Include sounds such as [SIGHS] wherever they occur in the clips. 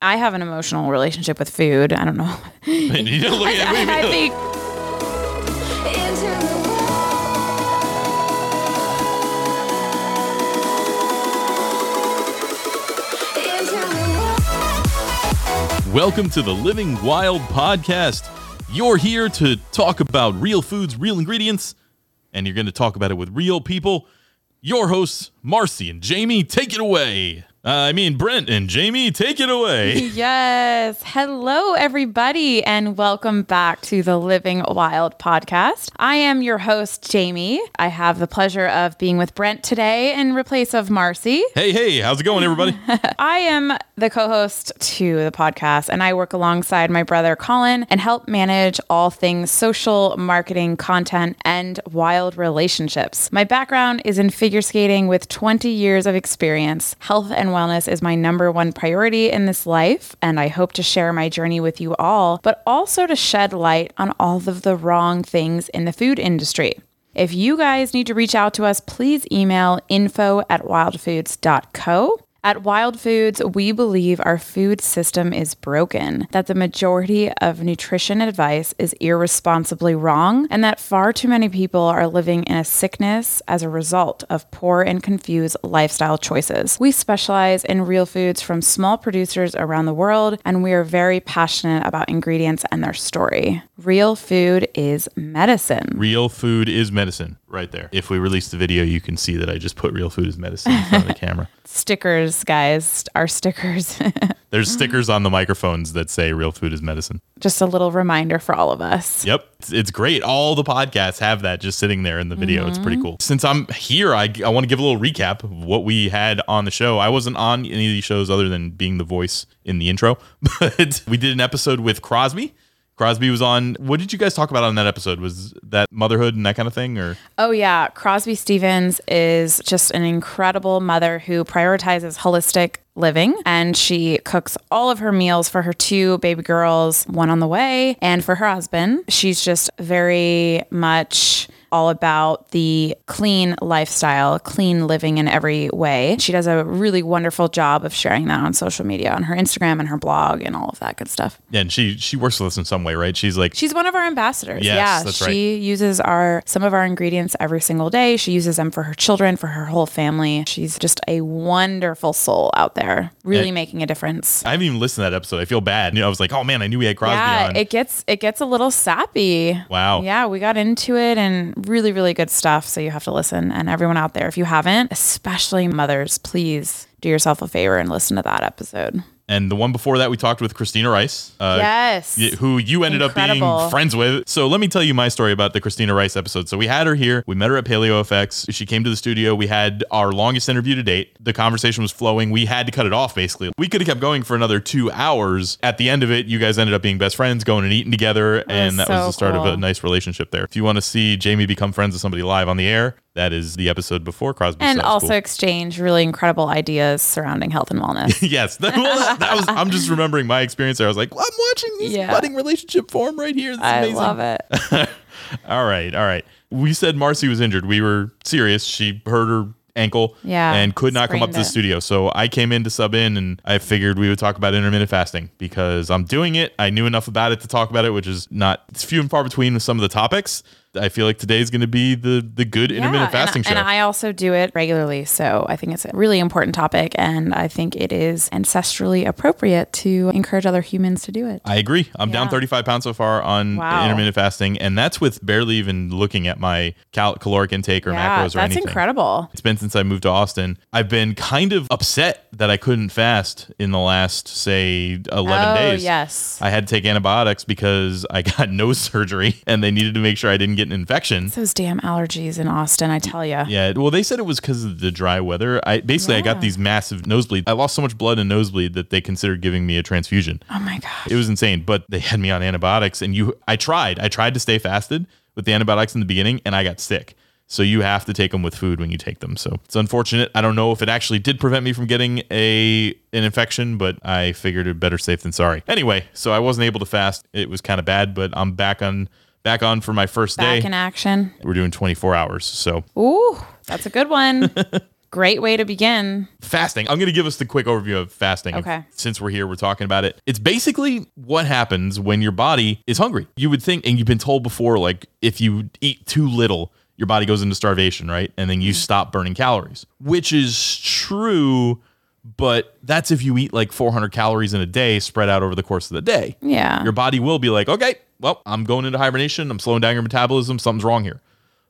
I have an emotional relationship with food. I don't know. [LAUGHS] You don't look at me. I think Welcome to the Living Wild podcast. You're here to talk about real foods, real ingredients, and you're going to talk about it with real people. Your hosts, Marcy and Jamie, take it away. Uh, I mean, Brent and Jamie, take it away. [LAUGHS] Yes. Hello, everybody, and welcome back to the Living Wild podcast. I am your host, Jamie. I have the pleasure of being with Brent today in replace of Marcy. hey, hey, how's it going, everybody? [LAUGHS] I am the co host to the podcast, and I work alongside my brother Colin and help manage all things social, marketing, content, and wild relationships. My background is in figure skating with 20 years of experience. Health and wellness is my number one priority in this life, and I hope to share my journey with you all, but also to shed light on all of the wrong things in the food industry. If you guys need to reach out to us, please email info at wildfoods.co. At Wild Foods, we believe our food system is broken, that the majority of nutrition advice is irresponsibly wrong, and that far too many people are living in a sickness as a result of poor and confused lifestyle choices. We specialize in real foods from small producers around the world, and we are very passionate about ingredients and their story. Real food is medicine. real food is medicine, right there. If we release the video, you can see that I just put real food is medicine in front of the [LAUGHS] camera. Stickers, guys, our stickers. [LAUGHS] There's stickers on the microphones that say real food is medicine. Just a little reminder for all of us. Yep. It's, it's great. All the podcasts have that just sitting there in the video. It's pretty mm-hmm. cool. Since I'm here, I, I want to give a little recap of what we had on the show. I wasn't on any of these shows other than being the voice in the intro, [LAUGHS] but we did an episode with Crosby. Crosby was on. What did you guys talk about on that episode? Was that motherhood and that kind of thing, or Oh, yeah. Crosby Stevens is just an incredible mother who prioritizes holistic living and she cooks all of her meals for her two baby girls, one on the way, and for her husband. She's just very much all about the clean lifestyle, clean living in every way. She does a really wonderful job of sharing that on social media, on her Instagram and her blog and all of that good stuff. yeah? And she she works with us in some way, right? She's like She's one of our ambassadors. Yes, yeah, that's she right. uses our some of our ingredients every single day. She uses them for her children, for her whole family. She's just a wonderful soul out there, really making a difference. I haven't even listened to that episode. I feel bad. You know, I was like, oh man, I knew we had Crosby yeah, on. it gets it gets a little sappy. Wow. Yeah, we got into it and really really good stuff. So you have to listen. And everyone out there, if you haven't, especially mothers, please do yourself a favor and listen to that episode. And the one before that, we talked with Christina Rice. Uh, yes. who you ended up being friends with. So let me tell you my story about the Christina Rice episode. So we had her here. We met her at Paleo FX. She came to the studio. We had our longest interview to date. The conversation was flowing. We had to cut it off basically. We could have kept going for another two hours. At the end of it, you guys ended up being best friends, going and eating together, and that was the start of a nice relationship there. If you want to see Jamie become friends with somebody live on the air, that is the episode before Crosby. and also exchange really incredible ideas surrounding health and wellness. [LAUGHS] yes, that, [LAUGHS] well, that, was. I'm just remembering my experience there. I was like, well, I'm watching this Yeah. budding relationship form right here. This is I amazing. love it. [LAUGHS] All right, all right. We said Marcy was injured. We were serious. She hurt her ankle Yeah, and could not come up to the it. studio. So I came in to sub in and I figured we would talk about intermittent fasting because I'm doing it. I knew enough about it to talk about it, which is not it's few and far between with some of the topics. I feel like today's going to be the the good intermittent fasting and, show. And I also do it regularly. So I think it's a really important topic. And I think it is ancestrally appropriate to encourage other humans to do it. I agree. I'm down 35 pounds so far on Wow. intermittent fasting, and that's with barely even looking at my cal- caloric intake or yeah, macros or that's anything. incredible. It's been since I moved to Austin. I've been kind of upset that I couldn't fast in the last, say, 11 oh, days. yes. I had to take antibiotics because I [LAUGHS] got nose surgery and they needed to make sure I didn't get an infection. Those damn allergies in Austin, I tell you. Yeah, well, they said it was because of the dry weather. I basically I got these massive nosebleeds. I lost so much blood and nosebleed that they considered giving me a transfusion. Oh my gosh. It was insane, but they had me on antibiotics, and you. I tried. I tried to stay fasted with the antibiotics in the beginning, and I got sick. So you have to take them with food when you take them. So it's unfortunate. I don't know if it actually did prevent me from getting a an infection, but I figured it better safe than sorry. Anyway, so I wasn't able to fast. It was kind of bad, but I'm back on back on for my first Back day. in action. We're doing 24 hours. So Ooh, that's a good one. [LAUGHS] Great way to begin. fasting. I'm going to give us the quick overview of fasting. Okay. Since we're here, we're talking about it. It's basically what happens when your body is hungry. You would think, and you've been told before, like if you eat too little, your body goes into starvation, right? And then you mm. stop burning calories, which is true. But that's if you eat like 400 calories in a day spread out over the course of the day. Yeah. Your body will be like, okay, well, I'm going into hibernation. I'm slowing down your metabolism. Something's wrong here.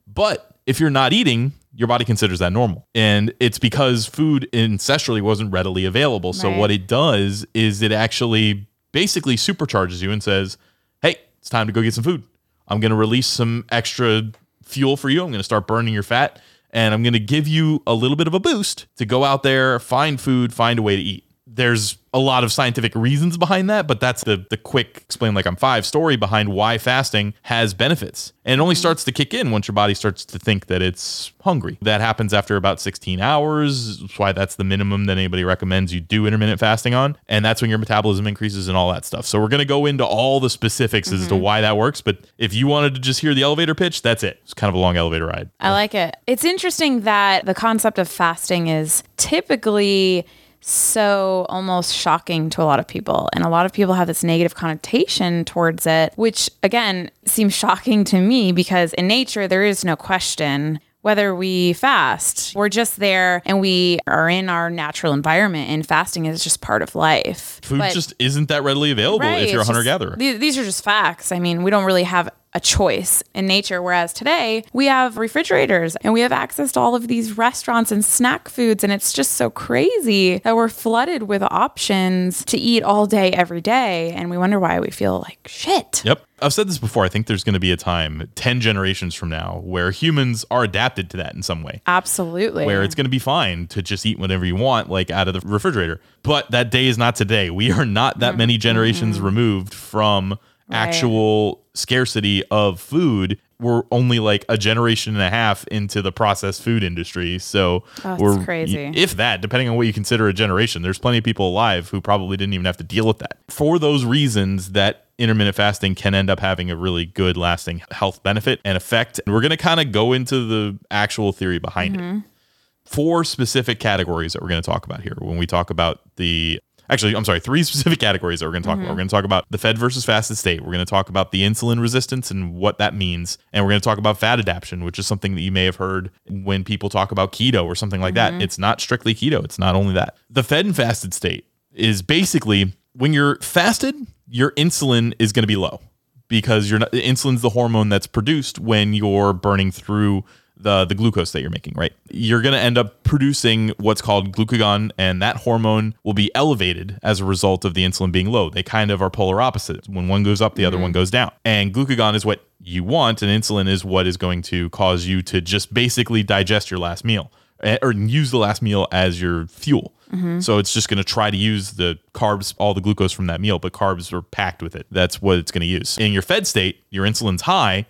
But if you're not eating, your body considers that normal. And it's because food ancestrally wasn't readily available. So Right. what it does is it actually basically supercharges you and says, hey, it's time to go get some food. I'm going to release some extra fuel for you. I'm going to start burning your fat and I'm going to give you a little bit of a boost to go out there, find food, find a way to eat. There's a lot of scientific reasons behind that, but that's the the quick explain like I'm 5 story behind why fasting has benefits. And it only mm-hmm. starts to kick in once your body starts to think that it's hungry. That happens after about 16 hours. That's why that's the minimum that anybody recommends you do intermittent fasting on. And that's when your metabolism increases and all that stuff. So we're going to go into all the specifics as to mm-hmm. why that works, but if you wanted to just hear the elevator pitch, that's it. It's kind of a long elevator ride. I like it. It's interesting that the concept of fasting is typically so almost shocking to a lot of people. And a lot of people have this negative connotation towards it, which again seems shocking to me because in nature, there is no question whether we fast. We're just there and we are in our natural environment, and fasting is just part of life. Food But- just isn't that readily available if you're a hunter gatherer. the- These are just facts. I mean, we don't really have a choice in nature. Whereas today we have refrigerators and we have access to all of these restaurants and snack foods. And it's just so crazy that we're flooded with options to eat all day, every day. And we wonder why we feel like shit. Yep. I've said this before. I think there's going to be a time 10 generations from now where humans are adapted to that in some way. Absolutely. Where it's going to be fine to just eat whatever you want, like out of the refrigerator. But that day is not today. We are not that mm-hmm. many generations mm-hmm. removed from actual scarcity of food. We're only like a generation and a half into the processed food industry. So oh, That's we're crazy. if that, depending on what you consider a generation, there's plenty of people alive who probably didn't even have to deal with that. For those reasons, that intermittent fasting can end up having a really good lasting health benefit and effect. And we're going to kind of go into the actual theory behind it. Mm-hmm. Four specific categories that we're going to talk about here when we talk about the Actually, I'm sorry, three [LAUGHS] specific categories that we're going to talk about. Mm-hmm. We're going to talk about the fed versus fasted state. We're going to talk about the insulin resistance and what that means. And we're going to talk about fat adaptation, which is something that you may have heard when people talk about keto or something like that. Mm-hmm. It's not strictly keto, it's not only that. The fed and fasted state is basically when you're fasted, your insulin is going to be low because you're not insulin's the hormone that's produced when you're burning through the the glucose that you're making, right? You're going to end up producing what's called glucagon and that hormone will be elevated as a result of the insulin being low. They kind of are polar opposites. When one goes up, the other one goes down. And glucagon is what you want and insulin is what is going to cause you to just basically digest your last meal eh, or use the last meal as your fuel. So it's just going to try to use the carbs, all the glucose from that meal, but carbs are packed with it. That's what it's going to use. In your fed state, your insulin's high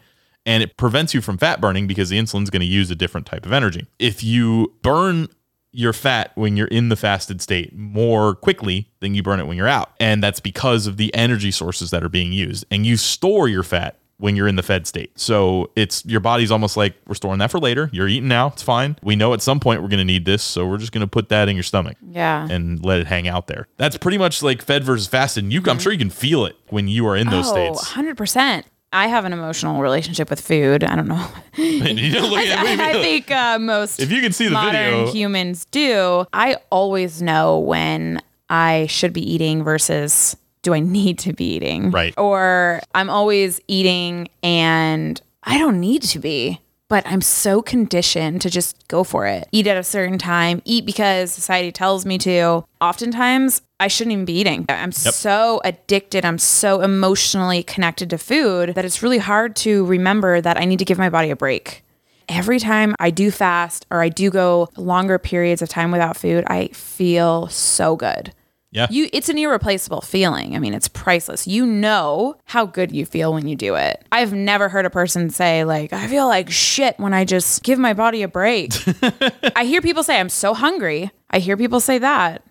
and it prevents you from fat burning because the insulin's going to use a different type of energy. If you burn your fat when you're in the fasted state more quickly than you burn it when you're out. And that's because of the energy sources that are being used. And you store your fat when you're in the fed state. So it's your body's almost like we're storing that for later. You're eating now, it's fine. We know at some point we're going to need this, so we're just going to put that in your stomach Yeah. and let it hang out there. That's pretty much like fed versus fasted. And you, I'm mm-hmm. sure you can feel it when you are in those oh, states. 100%. I have an emotional relationship with food. I don't know. [LAUGHS] you don't look at me. I think uh, most If you can see the modern video- humans do. I always know when I should be eating versus do I need to be eating. Right. Or I'm always eating and I don't need to be. But I'm so conditioned to just go for it. Eat at a certain time, eat because society tells me to. Oftentimes, I shouldn't even be eating. I'm so addicted. I'm so emotionally connected to food that it's really hard to remember that I need to give my body a break every time I do fast or I do go longer periods of time without food, I feel so good. Yeah. You it's an irreplaceable feeling. I mean, it's priceless. You know how good you feel when you do it. I've never heard a person say like, I feel like shit when I just give my body a break. [LAUGHS] I hear people say I'm so hungry. I hear people say that.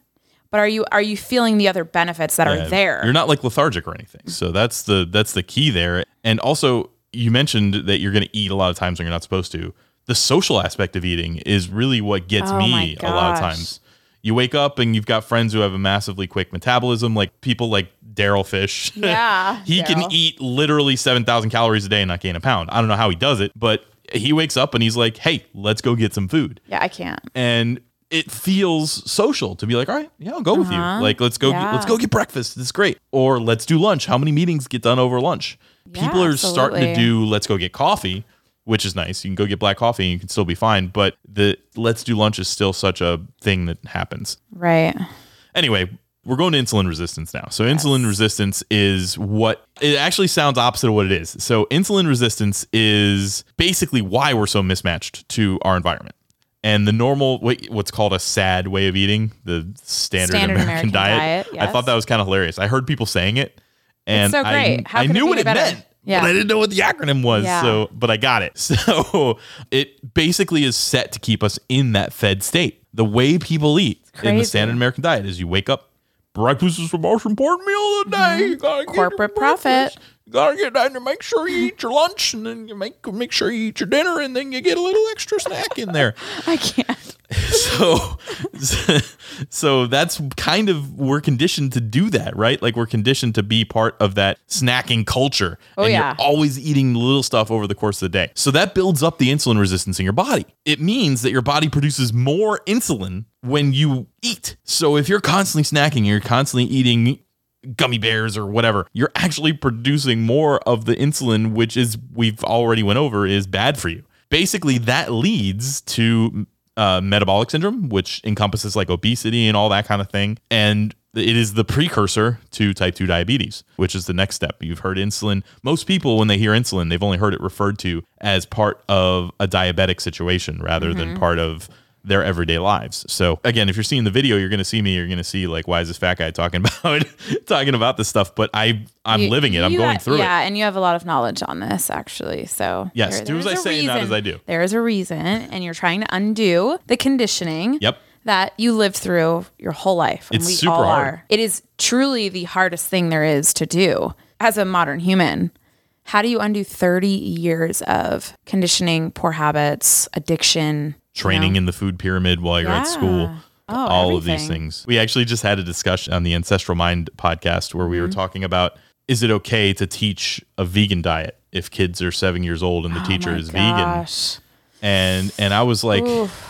But are you are you feeling the other benefits that Yeah, are there? You're not like lethargic or anything. So that's the that's the key there. And also, you mentioned that you're going to eat a lot of times when you're not supposed to. the social aspect of eating is really what gets Oh me a lot of times. You wake up and you've got friends who have a massively quick metabolism, like people like Daryl Fish. [LAUGHS] Yeah, [LAUGHS] he can eat literally 7,000 calories a day and not gain a pound. I don't know how he does it, but he wakes up and he's like, hey, let's go get some food. Yeah, I can't. And it feels social to be like, all right, yeah, I'll go with you. Uh-huh. Like, let's go, get, Yeah. let's go get breakfast. This is great. Or let's do lunch. How many meetings get done over lunch? Yeah, People are starting to do let's go get coffee, which is nice. You can go get black coffee and you can still be fine. But the let's do lunch is still such a thing that happens. Right. Anyway, we're going to insulin resistance now. So insulin resistance is what it actually sounds opposite of what it is. So insulin resistance is basically why we're so mismatched to our environment. And the normal what's called a SAD way of eating, the standard, Standard American, American diet. diet, I thought that was kind of hilarious. I heard people saying it and so I. I knew what it better? meant. Yeah. But I didn't know what the acronym was. Yeah. So, but I got it. [LAUGHS] So it basically is set to keep us in that fed state. The way people eat in the standard American diet is you wake up, breakfast is the most important meal of the day. You gotta get your Mm-hmm. Corporate profit. You gotta get down there, make sure you eat your lunch, and then you make make sure you eat your dinner, and then you get a little extra snack in there. [LAUGHS] I can't. [LAUGHS] So, so that's kind of we're conditioned to do that, right? Like we're conditioned to be part of that snacking culture. Oh, and yeah. you're always eating little stuff over the course of the day. So that builds up the insulin resistance in your body. It means that your body produces more insulin when you eat. So if you're constantly snacking, you're constantly eating gummy bears or whatever, you're actually producing more of the insulin, which is we've already went over is bad for you. Basically, that leads to uh, metabolic syndrome, which encompasses like obesity and all that kind of thing. And it is the precursor to type 2 diabetes, which is the next step. You've heard insulin. Most people, when they hear insulin, they've only heard it referred to as part of a diabetic situation rather than part of their everyday lives. So again, if you're seeing the video, you're going to see me. You're going to see like, why is this fat guy talking [LAUGHS] about talking about this stuff? But I I'm You- living it. I'm going through yeah, it. and you have a lot of knowledge on this, actually. So Yes, do as I say, not as I do. There is a reason, and you're trying to undo the conditioning. Yep. That you lived through your whole life. And It's we super all hard. are. It is truly the hardest thing there is to do as a modern human. How do you undo 30 years of conditioning, poor habits, addiction, Training know? in the food pyramid while you're at school. Oh, all of these things. We actually just had a discussion on the Ancestral Mind podcast where Mm-hmm. we were talking about is it okay to teach a vegan diet if kids are seven years old and the teacher Oh my is vegan? and and I was like,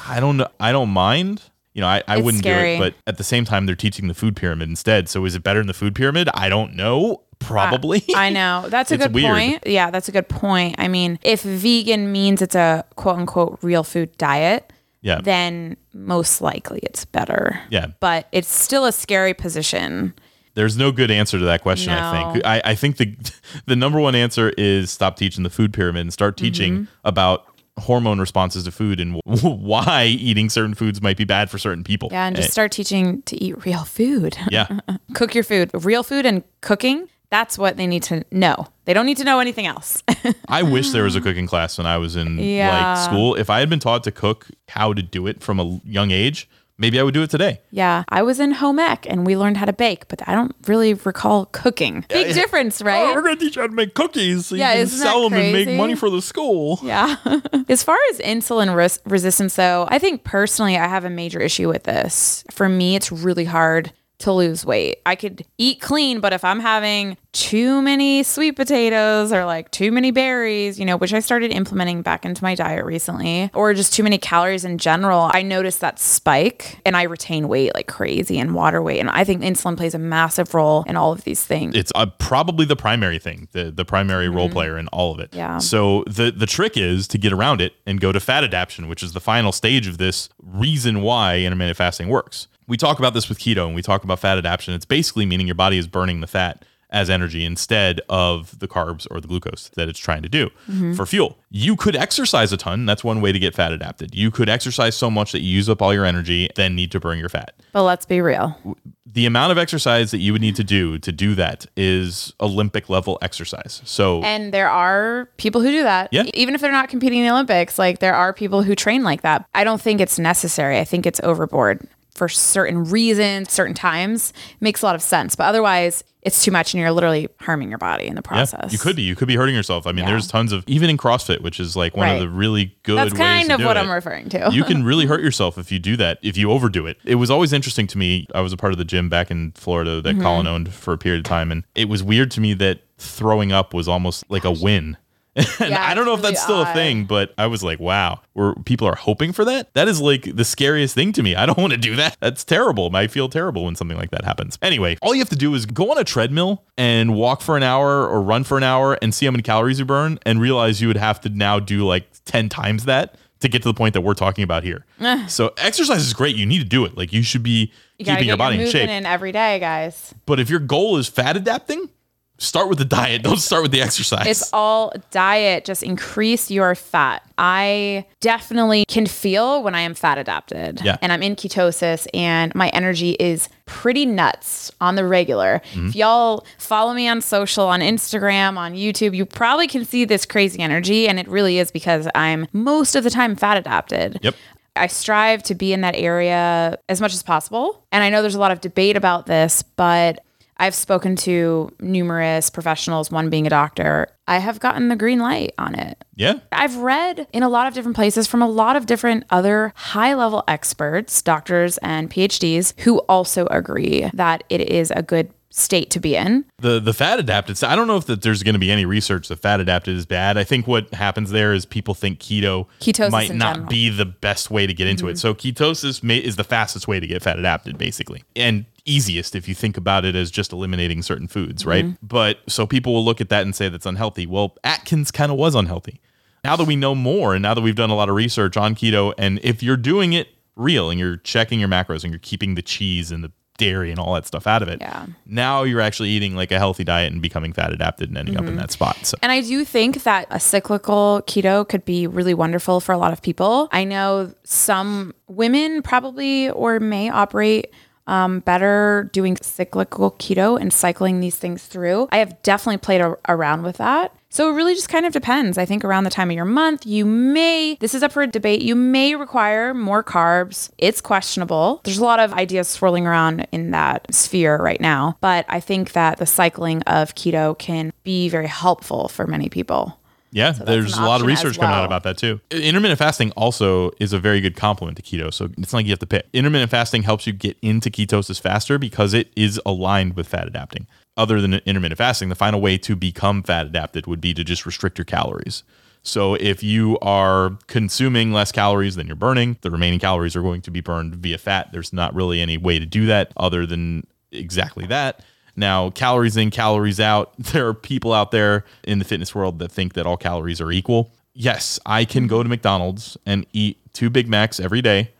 I don't know, I don't mind. You know, I, I It's wouldn't scary. do it, but at the same time, they're teaching the food pyramid instead. So is it better in the food pyramid? I don't know. Probably. I know. [LAUGHS] That's a good weird. point. Yeah, that's a good point. I mean, if vegan means it's a quote unquote real food diet, yeah. then most likely it's better. yeah. But it's still a scary position. There's no good answer to that question. I think. I, I think the [LAUGHS] the number one answer is stop teaching the food pyramid and start teaching Mm-hmm. about hormone responses to food and [LAUGHS] why eating certain foods might be bad for certain people. Yeah, and just Eh, start teaching to eat real food. yeah. Cook your food. Real food and cooking, that's what they need to know. They don't need to know anything else. [LAUGHS] I wish there was a cooking class when I was in Yeah. like school. If I had been taught to cook how to do it from a young age, maybe I would do it today. yeah, I was in home ec and we learned how to bake, but I don't really recall cooking. Big difference, oh, right? Oh, we're gonna teach you how to make cookies so Yeah, you can sell them and make crazy? money for the school. Yeah. [LAUGHS] as far as insulin res- resistance, though, I think personally I have a major issue with this. For me, it's really hard to lose weight. I could eat clean, but if I'm having too many sweet potatoes or like too many berries, you know, which I started implementing back into my diet recently, or just too many calories in general, I notice that spike and I retain weight like crazy and water weight. And I think insulin plays a massive role in all of these things. It's uh, probably the primary thing, the the primary role player in all of it. Mm-hmm. Yeah. So the the trick is to get around it and go to fat adaptation, which is the final stage of this reason why intermittent fasting works. We talk about this with keto and we talk about fat adaptation. It's basically meaning your body is burning the fat as energy instead of the carbs or the glucose that it's trying to do Mm-hmm. for fuel. You could exercise a ton. That's one way to get fat adapted. You could exercise so much that you use up all your energy, then need to burn your fat but let's be real. the amount of exercise that you would need to do to do that is Olympic level exercise. So And there are people who do that. Yeah. Even if they're not competing in the Olympics, like there are people who train like that. I don't think it's necessary. I think it's overboard for certain reasons, certain times. Makes a lot of sense. But otherwise, it's too much and you're literally harming your body in the process. Yeah, you could be. You could be hurting yourself. I mean, Yeah. there's tons of even in CrossFit, which is like one Right. of the really good That's kind of what it. I'm referring to. you can [LAUGHS] really hurt yourself if you do that, if you overdo it. It was always interesting to me. I was a part of the gym back in Florida that Mm-hmm. Colin owned for a period of time, and it was weird to me that throwing up was almost like a win. And [LAUGHS] Yeah, I don't know if that's really still a thing, but I was like, wow, where people are hoping for that? That is like the scariest thing to me. I don't [LAUGHS] want to do that. That's terrible. I feel terrible when something like that happens. Anyway, all you have to do is go on a treadmill and walk for an hour or run for an hour and see how many calories you burn and realize you would have to now do like 10 times that to get to the point that we're talking about here. [SIGHS] so exercise is great. You need to do it. Like you should be You keeping your body in shape. in every day, guys. But if your goal is fat adapting, start with the diet. Don't start with the exercise. It's all diet. Just increase your fat. I definitely can feel when I am fat adapted. Yeah. And I'm in ketosis and my energy is pretty nuts on the regular. Mm-hmm. If y'all follow me on social, on Instagram, on YouTube, you probably can see this crazy energy. And it really is because I'm most of the time fat adapted. Yep. I strive to be in that area as much as possible. And I know there's a lot of debate about this, but I've spoken to numerous professionals, one being a doctor. I have gotten the green light on it. yeah. I've read in a lot of different places from a lot of different other high level experts, doctors, and PhDs who also agree that it is a good state to be in. The the fat adapted. I don't know if that there's going to be any research that fat adapted is bad. I think what happens there is people think keto Ketosis might not general. be the best way to get into it. Mm-hmm. So ketosis may, is the fastest way to get fat adapted, basically, and easiest if you think about it as just eliminating certain foods, right? Mm-hmm. But so people will look at that and say that's unhealthy. Well, Atkins kind of was unhealthy. Now that we know more, and now that we've done a lot of research on keto, and if you're doing it real and you're checking your macros and you're keeping the cheese and the dairy and all that stuff out of it, Yeah. now you're actually eating like a healthy diet and becoming fat adapted and ending up in Mm-hmm. that spot. So And I do think that a cyclical keto could be really wonderful for a lot of people. I know some women probably or may operate um, better doing cyclical keto and cycling these things through. I have definitely played a- around with that. So it really just kind of depends. I think around the time of your month, you may, this is up for debate, you may require more carbs. It's questionable. There's a lot of ideas swirling around in that sphere right now. But I think that the cycling of keto can be very helpful for many people. Yeah, there's a lot of research coming out about that too. Intermittent fasting also is a very good complement to keto. So it's not like you have to pick. Intermittent fasting helps you get into ketosis faster because it is aligned with fat adapting. Other than intermittent fasting, the final way to become fat adapted would be to just restrict your calories. So if you are consuming less calories than you're burning, the remaining calories are going to be burned via fat. There's not really any way to do that other than exactly that. Now, calories in, calories out. [LAUGHS] There are people out there in the fitness world that think that all calories are equal. Yes, I can go to McDonald's and eat two Big Macs every day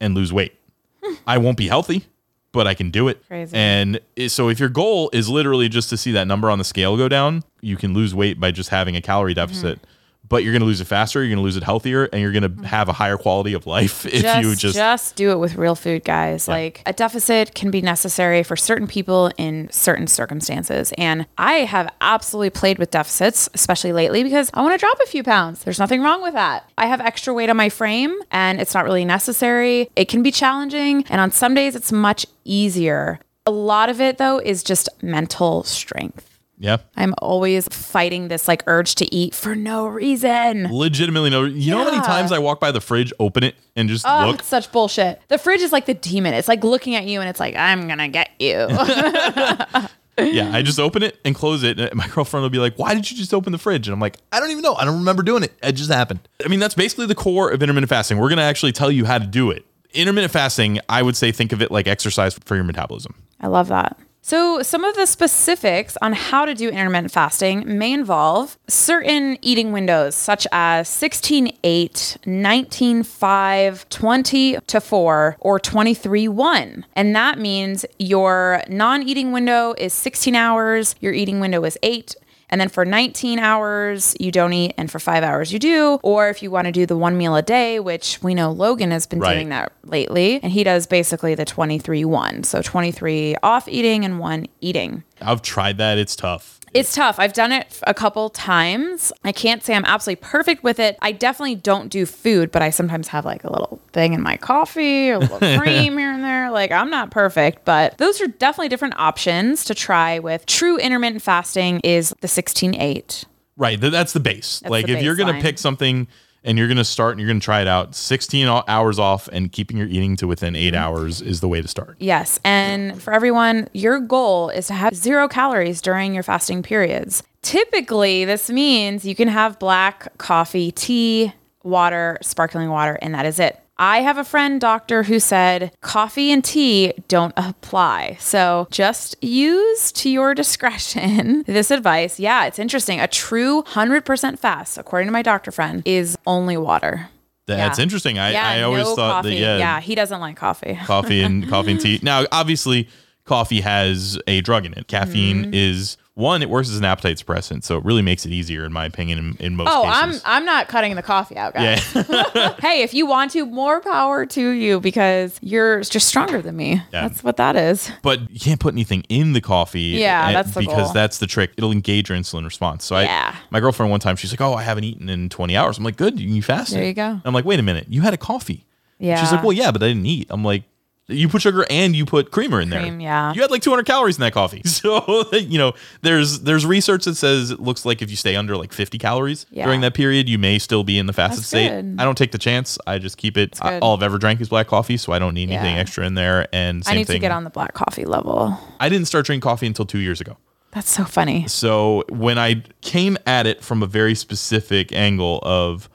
and lose weight. [LAUGHS] I won't be healthy, but I can do it. Crazy. And so if your goal is literally just to see that number on the scale go down, you can lose weight by just having a calorie deficit. Mm-hmm. But you're going to lose it faster, you're going to lose it healthier, and you're going to mm-hmm. have a higher quality of life [LAUGHS] if just, you just just do it with real food, guys. Like a deficit can be necessary for certain people in certain circumstances. And I have absolutely played with deficits, especially lately, because I want to drop a few pounds. There's nothing wrong with that. I have extra weight on my frame and it's not really necessary. It can be challenging. And on some days, it's much easier. A lot of it, though, is just mental strength. Yeah. I'm always fighting this like urge to eat for no reason. Legitimately no. You know how many Yeah. times I walk by the fridge, open it, and just Oh, look? it's such bullshit. The fridge is like the demon. It's like looking at you and it's like, I'm gonna get you. [LAUGHS] [LAUGHS] Yeah, I just open it and close it. And my [LAUGHS] girlfriend will be like, "Why did you just open the fridge?" And I'm like, "I don't even know. I don't remember doing it. It just happened." I mean, that's basically the core of intermittent fasting. We're gonna actually tell you how to do it. Intermittent fasting, I would say, think of it like exercise for your metabolism. I love that. So, some of the specifics on how to do intermittent fasting may involve certain eating windows, such as 16 8, 19 5, 20 to 4, or 23 1. And that means your non eating window is 16 hours, your eating window is 8. And then for 19 hours, you don't eat, and for five hours, you do. Or if you want to do the one meal a day, which we know Logan has been Right. doing that lately, and he does basically the 23 1. So 23 off eating and one eating. I've tried that. It's tough. It's tough. I've done it a couple times. I can't say I'm absolutely perfect with it. I definitely don't do food, but I sometimes have like a little thing in my coffee, a little [LAUGHS] cream here and there. Like I'm not perfect, but those are definitely different options to try with. True intermittent fasting is the 16-8. Right. That's the base. like the if you're going to pick something and you're going to start and you're going to try it out, 16 hours off and keeping your eating to within Mm-hmm. 8 hours is the way to start. Yes. And for everyone, your goal is to have zero calories during your fasting periods. Typically, this means you can have black coffee, tea, water, sparkling water, and that is it. I have a friend doctor who said coffee and tea don't apply. So just use to your discretion [LAUGHS] this advice. Yeah, it's interesting. A true 100% fast, according to my doctor friend, is only water. That's Yeah. interesting. I, Yeah, I always no thought coffee. that yeah, yeah, he doesn't like coffee. [LAUGHS] coffee and coffee and tea. Now, obviously, coffee has a drug in it. Caffeine Mm-hmm. is one. It works as an appetite suppressant, so it really makes it easier, in my opinion, in, in most Oh, I'm. I'm not cutting the coffee out, guys. yeah, [LAUGHS] [LAUGHS] hey, if you want to, more power to you because you're just stronger than me. Yeah. That's what that is. but you can't put anything in the coffee. Yeah, eh, that's the because goal. that's the trick. It'll engage your insulin response. So Yeah. I, my girlfriend one time, she's like, "Oh, I haven't eaten in 20 hours." I'm like, "Good, you fasted." There you go. I'm like, "Wait a minute, you had a coffee." Yeah. She's like, "Well, yeah, but I didn't eat." I'm like. You put sugar and you put creamer in Cream, there. yeah. You had like 200 calories in that coffee. [LAUGHS] So, you know, there's there's research that says it looks like if you stay under like 50 calories Yeah. during that period, you may still be in the fasted That's state. good. I don't take the chance. I just keep it. I, all I've ever drank is black coffee, so I don't need anything Yeah. extra in there. And same I need thing. to get on the black coffee level. I didn't start drinking coffee until two years ago. That's so funny. So when I came at it from a very specific angle of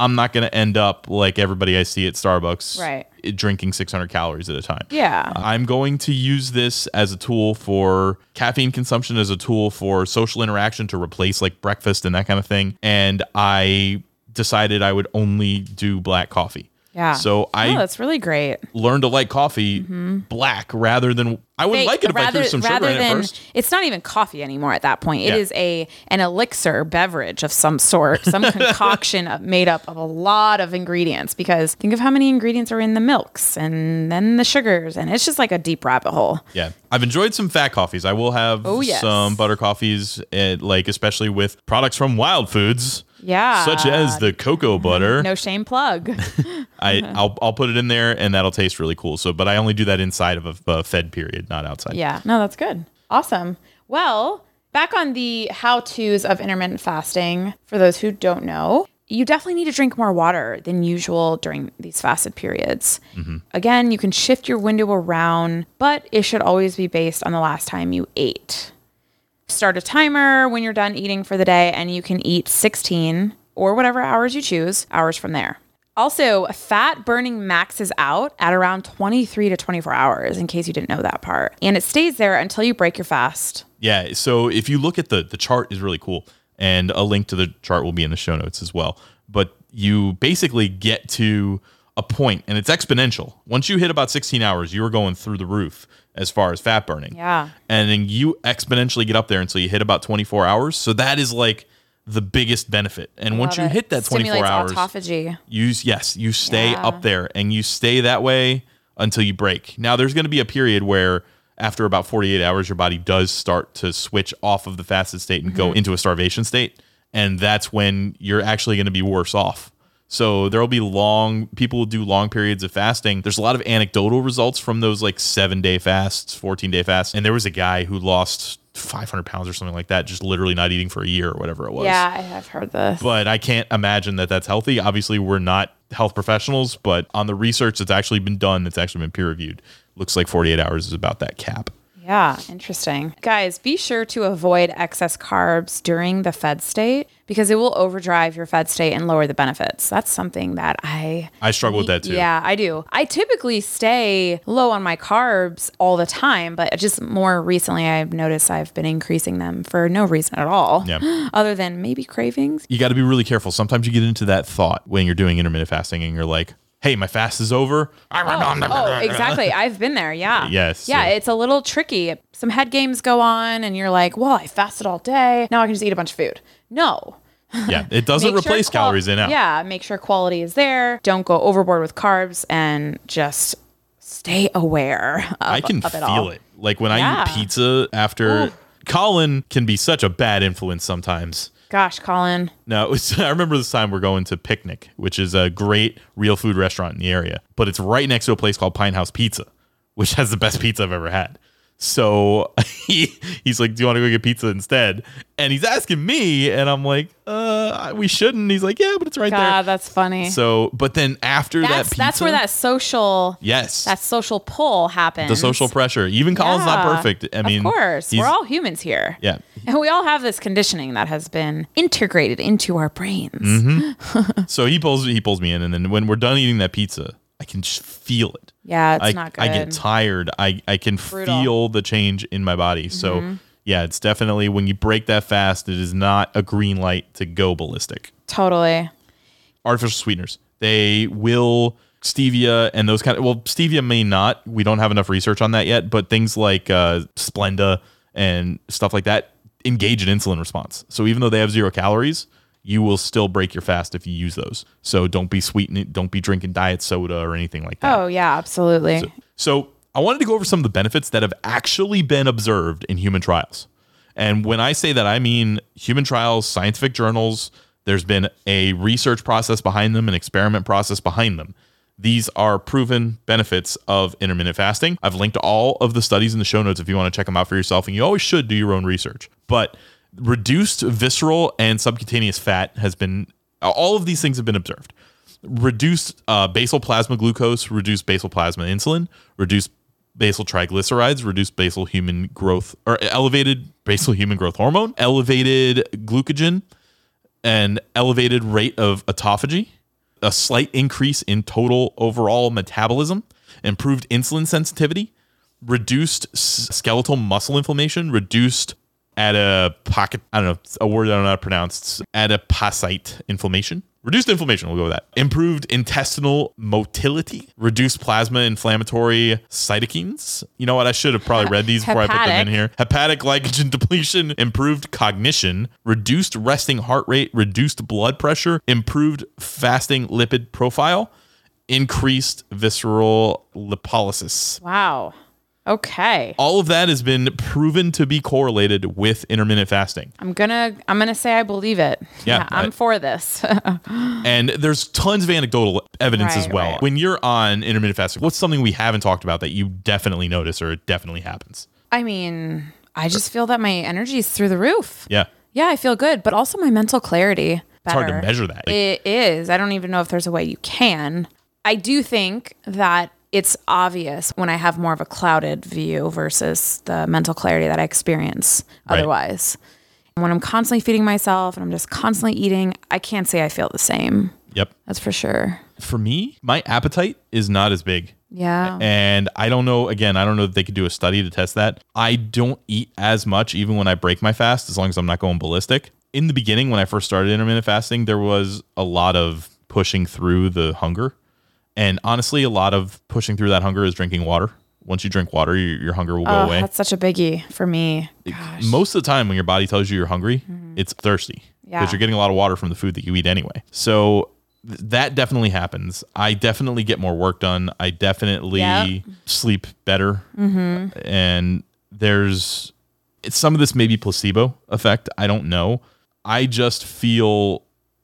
I'm not going to end up like everybody I see at Starbucks Right. drinking 600 calories at a time. Yeah. Uh, I'm going to use this as a tool for caffeine consumption, as a tool for social interaction to replace like breakfast and that kind of thing. And I decided I would only do black coffee. Yeah. So I oh, that's really great. learned to like coffee black rather than I wouldn't like it if I threw some sugar in it than first. it's not even coffee anymore at that point. It Yeah. is a an elixir beverage of some sort, some [LAUGHS] concoction of- made up of a lot of ingredients. Because think of how many ingredients are in the milks and then the sugars, and it's just like a deep rabbit hole. Yeah, I've enjoyed some fat coffees. I will have Oh, yes. some butter coffees, eh, like especially with products from Wild Foods, Yeah, such as the cocoa butter. no shame plug. [LAUGHS] I I'll I'll put it in there, and that'll taste really cool. So, but I only do that inside of a, a fed period, not outside. Yeah, no, that's good. Awesome. Well, back on the how to's of intermittent fasting, for those who don't know, you definitely need to drink more water than usual during these fasted periods. Mm-hmm. Again, you can shift your window around, but it should always be based on the last time you ate. Start a timer when you're done eating for the day, and you can eat 16 or whatever hours you choose, hours from there. Also, fat burning maxes out at around 23 to 24 hours, in case you didn't know that part. And it stays there until you break your fast. Yeah. So if you look at the the chart is really cool, and a link to the chart will be in the show notes as well. But you basically get to a point, and it's exponential. Once you hit about 16 hours, you are going through the roof as far as fat burning. Yeah. And then you exponentially get up there until you hit about 24 hours. So that is like the biggest benefit. And once you it. hit that 24 Stimulates hours, autophagy. you yes, you stay Yeah. up there and you stay that way until you break. Now there's going to be a period where after about 48 hours your body does start to switch off of the fasted state and Mm-hmm. go into a starvation state and that's when you're actually going to be worse off. So there'll be long people will do long periods of fasting. There's a lot of anecdotal results from those like 7-day fasts, 14-day fasts. And there was a guy who lost 500 pounds or something like that just literally not eating for a year or whatever it was Yeah, I have heard this. but I can't imagine that that's healthy. Obviously, we're not health professionals, but on the research that's actually been done, that's actually been peer reviewed, looks like 48 hours is about that cap. Yeah, interesting. Guys, be sure to avoid excess carbs during the fed state because it will overdrive your fed state and lower the benefits. That's something that I I struggle with that too. Yeah, I do. I typically stay low on my carbs all the time, but just more recently I've noticed I've been increasing them for no reason at all. Yeah. [GASPS] Other than maybe cravings. You got to be really careful. Sometimes you get into that thought when you're doing intermittent fasting and you're like, hey, my fast is over. [LAUGHS] Oh, oh, oh, oh, exactly. [LAUGHS] I've been there. Yeah. Yes, Yeah, yeah. it's a little tricky. Some head games go on, and you're like, well, I fasted all day. Now I can just eat a bunch of food. No. Yeah, it [LAUGHS] doesn't Make sure replace qual- calories in out. Yeah, make sure quality is there. Don't go overboard with carbs and just stay aware. Of, I can of it feel all. it. Like when I eat pizza after Colin can be such a bad influence sometimes. Gosh, Colin. No, [LAUGHS] it was, I remember this time we're going to Picnic, which is a great real food restaurant in the area, but it's right next to a place called Pinthouse Pizza, which has the best pizza I've ever had. So [LAUGHS] he he's like, "Do you want to go get pizza instead?" And he's asking me, and I'm like, "Uh, we shouldn't." He's like, "Yeah, but it's right there. That's funny. So, but then after that's that pizza, that's where that social yes, that social pull happens. the social pressure. Even Colin's not perfect. I mean, of course, we're all humans here. yeah. And we all have this conditioning that has been integrated into our brains. Mm-hmm. [LAUGHS] So he pulls he pulls me in, and then when we're done eating that pizza, I can just feel it. Yeah, it's I, not good. I get tired. I, I can Brutal. Mm-hmm. feel the change in my body. So yeah, it's definitely when you break that fast, it is not a green light to go ballistic. totally. Artificial sweeteners, they will stevia and those kind of well, stevia may not. We don't have enough research on that yet, but things like uh, Splenda and stuff like that engage an insulin response. So even though they have zero calories, you will still break your fast if you use those. So don't be sweetening, don't be drinking diet soda or anything like that. Oh yeah, absolutely. So I wanted to go over some of the benefits that have actually been observed in human trials. And when I say that, I mean human trials, scientific journals. There's been a research process behind them, an experiment process behind them. These are proven benefits of intermittent fasting. I've linked all of the studies in the show notes if you want to check them out for yourself. And you always should do your own research. But reduced visceral and subcutaneous fat has been, all of these things have been observed. Reduced uh, basal plasma glucose, reduced basal plasma insulin, reduced basal triglycerides, reduced basal human growth or elevated basal human growth hormone, elevated glucagon, and elevated rate of autophagy, a slight increase in total overall metabolism, improved insulin sensitivity, reduced skeletal muscle inflammation, reduced at a pocket, I don't know, a word I don't know how to pronounce, adipocyte inflammation. Reduced inflammation, we'll go with that. Improved intestinal motility, reduced plasma inflammatory cytokines. You know what? I should have probably read these before I put them in here. Hepatic glycogen [LAUGHS] depletion, improved cognition, reduced resting heart rate, reduced blood pressure, improved fasting lipid profile, increased visceral lipolysis. Wow. Okay. All of that has been proven to be correlated with intermittent fasting. I'm gonna I'm gonna say I believe it. Yeah, I'm I- for this. [LAUGHS] And there's tons of anecdotal evidence as well. right. When you're on intermittent fasting, what's something we haven't talked about that you definitely notice or it definitely happens? I mean, I just feel that my energy is through the roof. Yeah. Yeah, I feel good, but also my mental clarity. It's hard to measure that. It is. I don't even know if there's a way you can. I do think that it's obvious when I have more of a clouded view versus the mental clarity that I experience Right. otherwise. When I'm constantly feeding myself and I'm just constantly eating, I can't say I feel the same. Yep. That's for sure. For me, my appetite is not as big. Yeah. And I don't know, again, I don't know if they could do a study to test that. I don't eat as much even when I break my fast, as long as I'm not going ballistic. In the beginning, when I first started intermittent fasting, there was a lot of pushing through the hunger. And honestly, a lot of pushing through that hunger is drinking water. Once you drink water, your, your hunger will go Oh, away. that's such a biggie for me. Gosh. Most of the time, when your body tells you you're hungry, mm-hmm. it's thirsty because Yeah. you're getting a lot of water from the food that you eat anyway. So th- that definitely happens. I definitely get more work done. I definitely Yep. sleep better. Mm-hmm. Uh, and there's it's, some of this may be placebo effect. I don't know. I just feel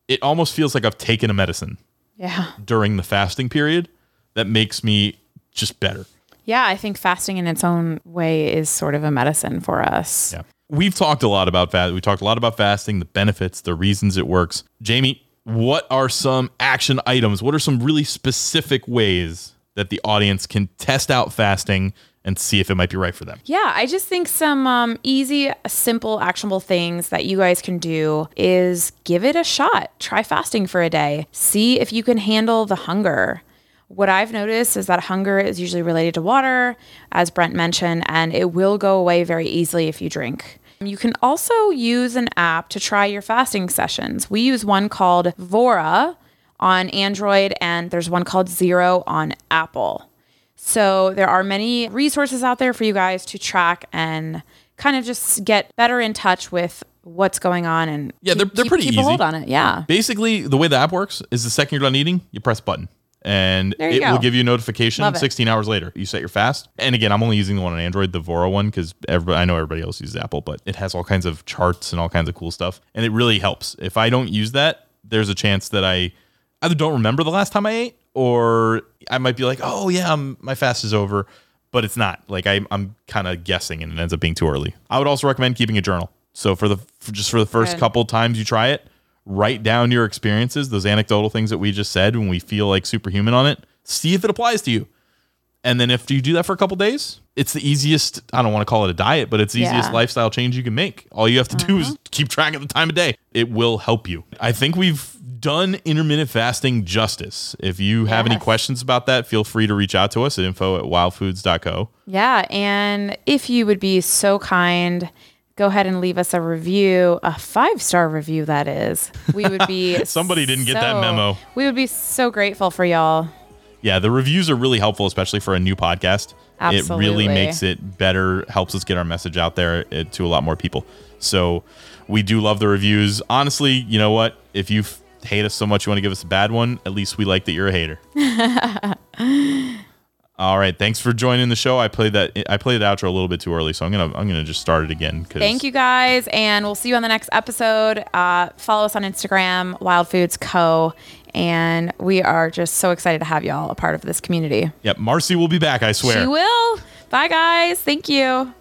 it almost feels like I've taken a medicine Yeah. during the fasting period that makes me just better. Yeah, I think fasting in its own way is sort of a medicine for us. Yeah. We've talked a lot about fast. We talked a lot about fasting, the benefits, the reasons it works. Jamie, what are some action items? What are some really specific ways that the audience can test out fasting and see if it might be right for them? Yeah, I just think some um, easy, simple, actionable things that you guys can do is give it a shot. Try fasting for a day. See if you can handle the hunger. What I've noticed is that hunger is usually related to water, as Brent mentioned, and it will go away very easily if you drink. You can also use an app to try your fasting sessions. We use one called Vora on Android, and there's one called Zero on Apple. So there are many resources out there for you guys to track and kind of just get better in touch with what's going on and Yeah, keep- they're- they're keep- pretty keep easy. a hold on it. Yeah. Basically, the way the app works is the second you're done eating, you press button. and it will give you a notification Love it. 16 hours later. You set your fast. And again, I'm only using the one on Android, the Vora one, because I know everybody else uses Apple, but it has all kinds of charts and all kinds of cool stuff. And it really helps. If I don't use that, there's a chance that I either don't remember the last time I ate or I might be like, oh, yeah, I'm, my fast is over. But it's not. Like I, I'm kind of guessing and it ends up being too early. I would also recommend keeping a journal. So for the for just for the first Good. couple times you try it, write down your experiences, those anecdotal things that we just said when we feel like superhuman on it. See if it applies to you. And then if you do that for a couple days, it's the easiest, I don't want to call it a diet, but it's the easiest Yeah. Uh-huh. lifestyle change you can make. All you have to do is keep track of the time of day. It will help you. I think we've done intermittent fasting justice. If you have any questions about that, feel free to reach out to us at info at wildfoods.co. Yeah. And if you would be so kind, go ahead and leave us a review, a five star review, that is. We would be. [LAUGHS] Somebody didn't get that memo. We would be so grateful for y'all. Yeah, the reviews are really helpful, especially for a new podcast. It really makes it better, helps us get our message out there uh, to a lot more people. So we do love the reviews. Honestly, you know what? If you hate us so much, you want to give us a bad one, at least we like that you're a hater. [LAUGHS] All right, thanks for joining the show. I played that. I played the outro a little bit too early, so I'm gonna I'm gonna just start it again. Thank you guys, and we'll see you on the next episode. Uh, follow us on Instagram, Wild Foods Co. And we are just so excited to have y'all a part of this community. Yep, Marcy will be back. I swear. She will. Bye, guys. Thank you.